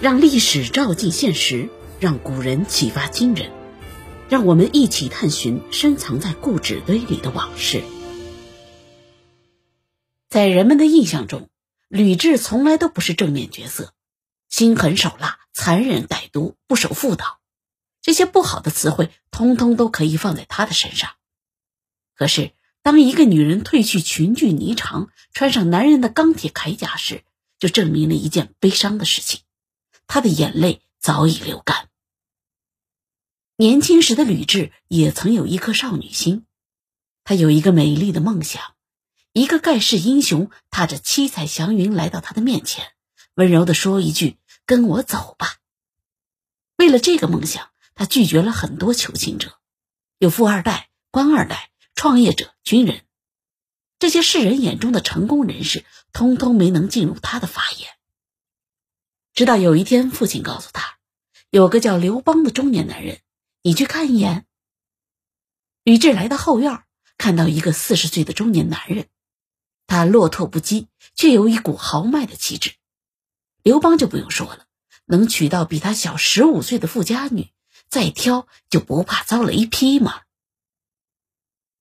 让历史照进现实，让古人启发今人，让我们一起探寻深藏在故纸堆里的往事。在人们的印象中，吕雉从来都不是正面角色，心狠手辣、残忍歹毒、不守妇道，这些不好的词汇通通都可以放在她的身上。可是，当一个女人褪去裙裾霓裳，穿上男人的钢铁铠甲时，就证明了一件悲伤的事情。他的眼泪早已流干。年轻时的吕雉也曾有一颗少女心，她有一个美丽的梦想，一个盖世英雄踏着七彩祥云来到她的面前，温柔的说一句：“跟我走吧。”为了这个梦想，她拒绝了很多求亲者，有富二代、官二代、创业者、军人，这些世人眼中的成功人士，通通没能进入他的法眼。直到有一天，父亲告诉他，有个叫刘邦的中年男人，你去看一眼。吕雉来到后院，看到一个四十岁的中年男人，他落拓不羁，却有一股豪迈的气质。刘邦就不用说了，能娶到比他小十五岁的富家女，再挑就不怕遭雷劈吗？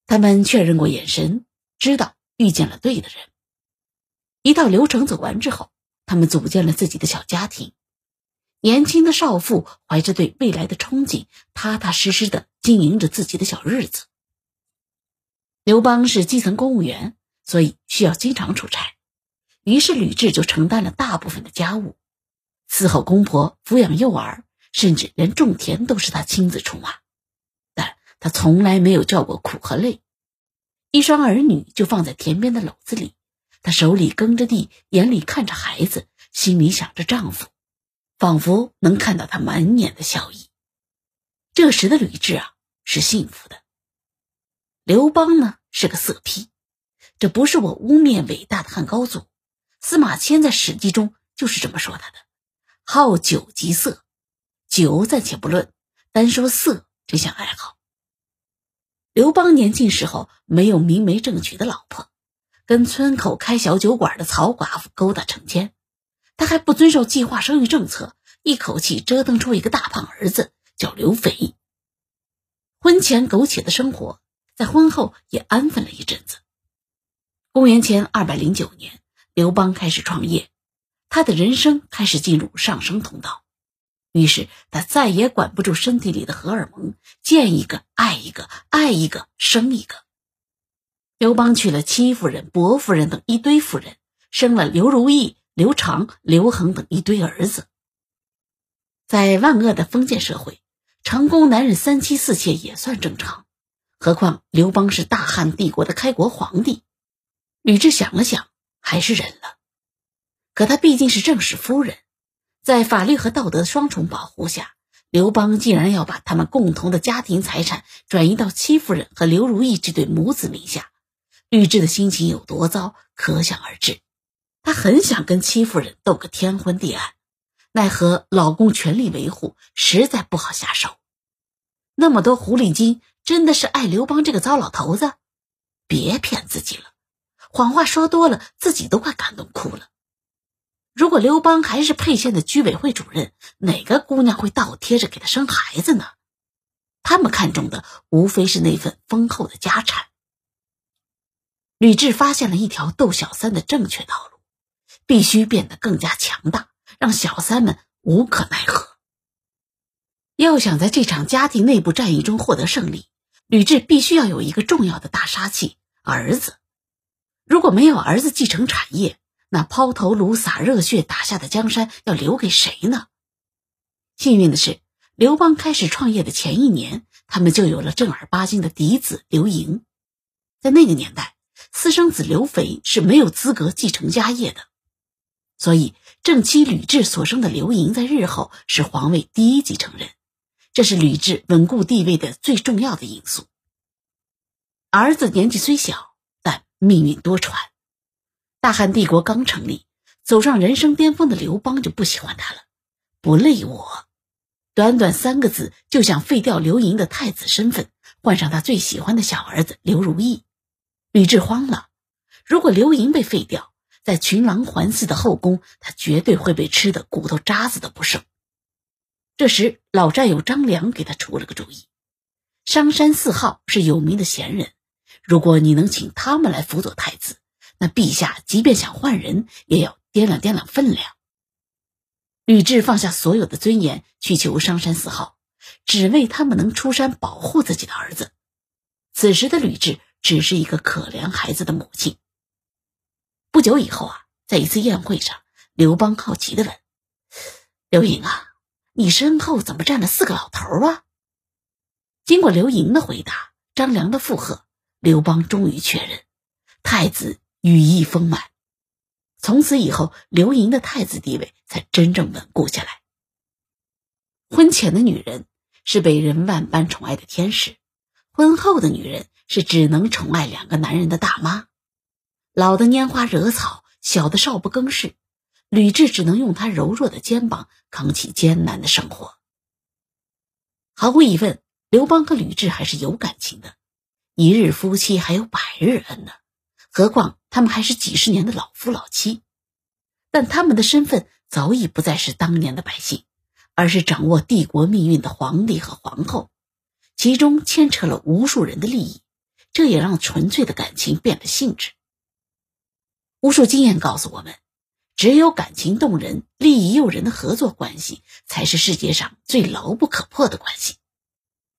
他们确认过眼神，知道遇见了对的人。一套流程走完之后。他们组建了自己的小家庭，年轻的少妇怀着对未来的憧憬，踏踏实实的经营着自己的小日子。刘邦是基层公务员，所以需要经常出差，于是吕雉就承担了大部分的家务，伺候公婆、抚养幼儿，甚至连种田都是他亲自出马。但他从来没有叫过苦和累，一双儿女就放在田边的篓子里。她手里耕着地，眼里看着孩子，心里想着丈夫，仿佛能看到他满脸的笑意。这时的吕雉啊，是幸福的。刘邦呢，是个色批，这不是我污蔑伟大的汉高祖，司马迁在《史记》中就是这么说他的：好酒及色，酒暂且不论，单说色这项爱好。刘邦年轻时候没有明媒正娶的老婆。跟村口开小酒馆的曹寡妇勾搭成奸，他还不遵守计划生育政策，一口气折腾出一个大胖儿子，叫刘肥。婚前苟且的生活，在婚后也安分了一阵子。公元前二百零九年，刘邦开始创业，他的人生开始进入上升通道，于是他再也管不住身体里的荷尔蒙，见一个爱一个，爱一个生一个。刘邦娶了戚夫人、薄夫人等一堆夫人，生了刘如意、刘长、刘恒等一堆儿子。在万恶的封建社会，成功男人三妻四妾也算正常，何况刘邦是大汉帝国的开国皇帝。吕雉想了想，还是忍了。可她毕竟是正室夫人，在法律和道德双重保护下，刘邦竟然要把他们共同的家庭财产转移到戚夫人和刘如意这对母子名下。吕雉的心情有多糟，可想而知。她很想跟戚夫人斗个天昏地暗，奈何老公全力维护，实在不好下手。那么多狐狸精，真的是爱刘邦这个糟老头子？别骗自己了，谎话说多了，自己都快感动哭了。如果刘邦还是沛县的居委会主任，哪个姑娘会倒贴着给他生孩子呢？他们看中的无非是那份丰厚的家产。吕雉发现了一条斗小三的正确道路，必须变得更加强大，让小三们无可奈何。要想在这场家庭内部战役中获得胜利，吕雉必须要有一个重要的大杀器——儿子。如果没有儿子继承产业，那抛头颅、洒热血打下的江山要留给谁呢？幸运的是，刘邦开始创业的前一年，他们就有了正儿八经的嫡子刘盈。在那个年代。私生子刘肥是没有资格继承家业的，所以正妻吕雉所生的刘盈在日后是皇位第一继承人，这是吕雉稳固地位的最重要的因素。儿子年纪虽小，但命运多舛。大汉帝国刚成立，走上人生巅峰的刘邦就不喜欢他了，不累我。短短三个字就想废掉刘盈的太子身份，换上他最喜欢的小儿子刘如意。吕雉慌了，如果刘盈被废掉，在群狼环伺的后宫，他绝对会被吃的骨头渣子都不剩。这时，老战友张良给他出了个主意：商山四号是有名的贤人，如果你能请他们来辅佐太子，那陛下即便想换人，也要掂量掂量分量。吕雉放下所有的尊严去求商山四号，只为他们能出山保护自己的儿子。此时的吕雉只是一个可怜孩子的母亲。不久以后啊，在一次宴会上，刘邦好奇地问：“刘盈啊。”你身后怎么站了四个老头啊？经过刘盈的回答，张良的附和，刘邦终于确认，太子羽翼丰满。从此以后，刘盈的太子地位才真正稳固下来。婚前的女人是被人万般宠爱的天使，婚后的女人是只能宠爱两个男人的大妈。老的拈花惹草，小的少不更事。吕雉只能用她柔弱的肩膀扛起艰难的生活。毫无疑问，刘邦和吕雉还是有感情的，一日夫妻还有百日恩呢。何况他们还是几十年的老夫老妻。但他们的身份早已不再是当年的百姓，而是掌握帝国命运的皇帝和皇后，其中牵扯了无数人的利益，这也让纯粹的感情变了性质。无数经验告诉我们。只有感情动人、利益诱人的合作关系，才是世界上最牢不可破的关系。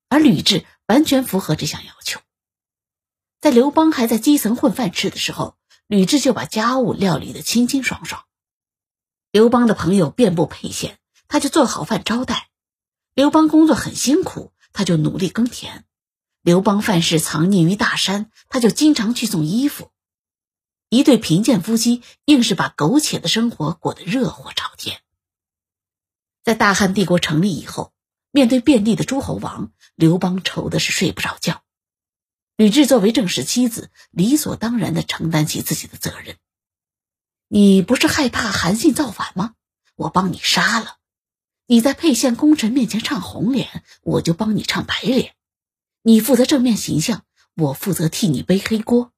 而吕雉完全符合这项要求。在刘邦还在基层混饭吃的时候，吕雉就把家务料理得清清爽爽。刘邦的朋友遍布沛县，他就做好饭招待；刘邦工作很辛苦，他就努力耕田；刘邦犯事藏匿于大山，他就经常去送衣服。一对贫贱夫妻硬是把苟且的生活过得热火朝天。在大汉帝国成立以后，面对遍地的诸侯王，刘邦愁的是睡不着觉。吕雉作为正室妻子，理所当然的承担起自己的责任。你不是害怕韩信造反吗？我帮你杀了。你在沛县功臣面前唱红脸，我就帮你唱白脸。你负责正面形象，我负责替你背黑锅。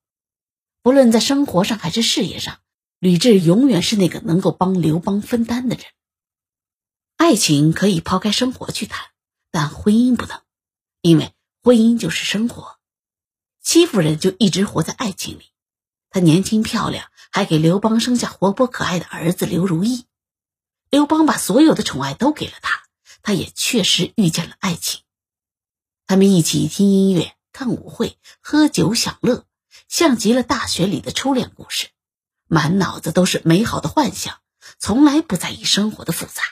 不论在生活上还是事业上，吕雉永远是那个能够帮刘邦分担的人。爱情可以抛开生活去谈，但婚姻不能，因为婚姻就是生活。戚夫人就一直活在爱情里，她年轻漂亮，还给刘邦生下活泼可爱的儿子刘如意。刘邦把所有的宠爱都给了她，她也确实遇见了爱情。他们一起听音乐、看舞会、喝酒享乐。像极了大学里的初恋故事，满脑子都是美好的幻想，从来不在意生活的复杂。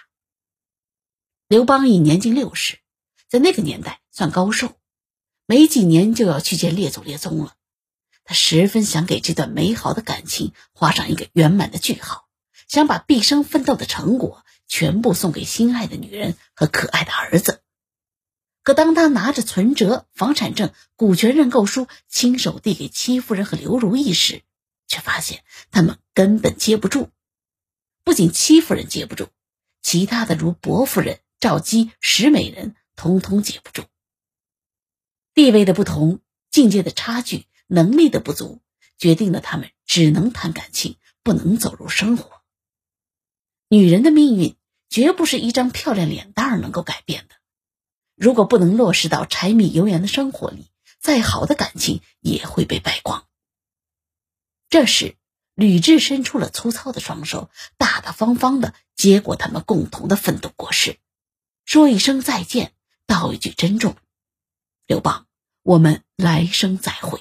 刘邦已年近六十，在那个年代算高寿，没几年就要去见列祖列宗了。他十分想给这段美好的感情画上一个圆满的句号，想把毕生奋斗的成果全部送给心爱的女人和可爱的儿子。可当他拿着存折、房产证、股权认购书，亲手递给戚夫人和刘如意时，却发现他们根本接不住。不仅戚夫人接不住，其他的如薄夫人、赵姬、石美人，通通接不住。地位的不同、境界的差距、能力的不足，决定了他们只能谈感情，不能走入生活。女人的命运绝不是一张漂亮脸蛋能够改变的。如果不能落实到柴米油盐的生活里，再好的感情也会被败光。这时，吕雉伸出了粗糙的双手，大大方方的接过他们共同的奋斗果实，说一声再见，道一句珍重。刘邦，我们来生再会。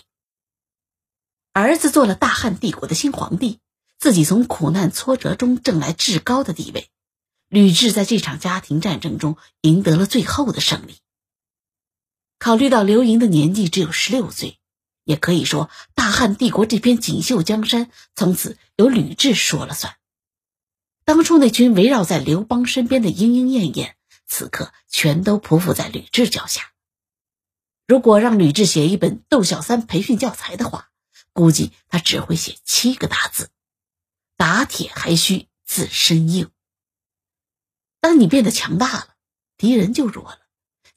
儿子做了大汉帝国的新皇帝，自己从苦难挫折中挣来至高的地位。吕雉在这场家庭战争中赢得了最后的胜利。考虑到刘盈的年纪只有十六岁，也可以说大汉帝国这片锦绣江山从此由吕雉说了算。当初那群围绕在刘邦身边的莺莺燕燕，此刻全都匍匐在吕雉脚下。如果让吕雉写一本窦小三培训教材的话，估计他只会写七个大字：打铁还需自身硬。当你变得强大了，敌人就弱了；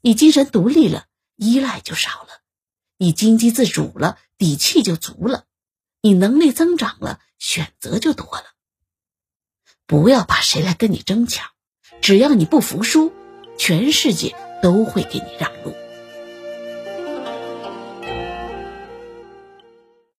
你精神独立了，依赖就少了；你经济自主了，底气就足了；你能力增长了，选择就多了。不要怕谁来跟你争抢，只要你不服输，全世界都会给你让路。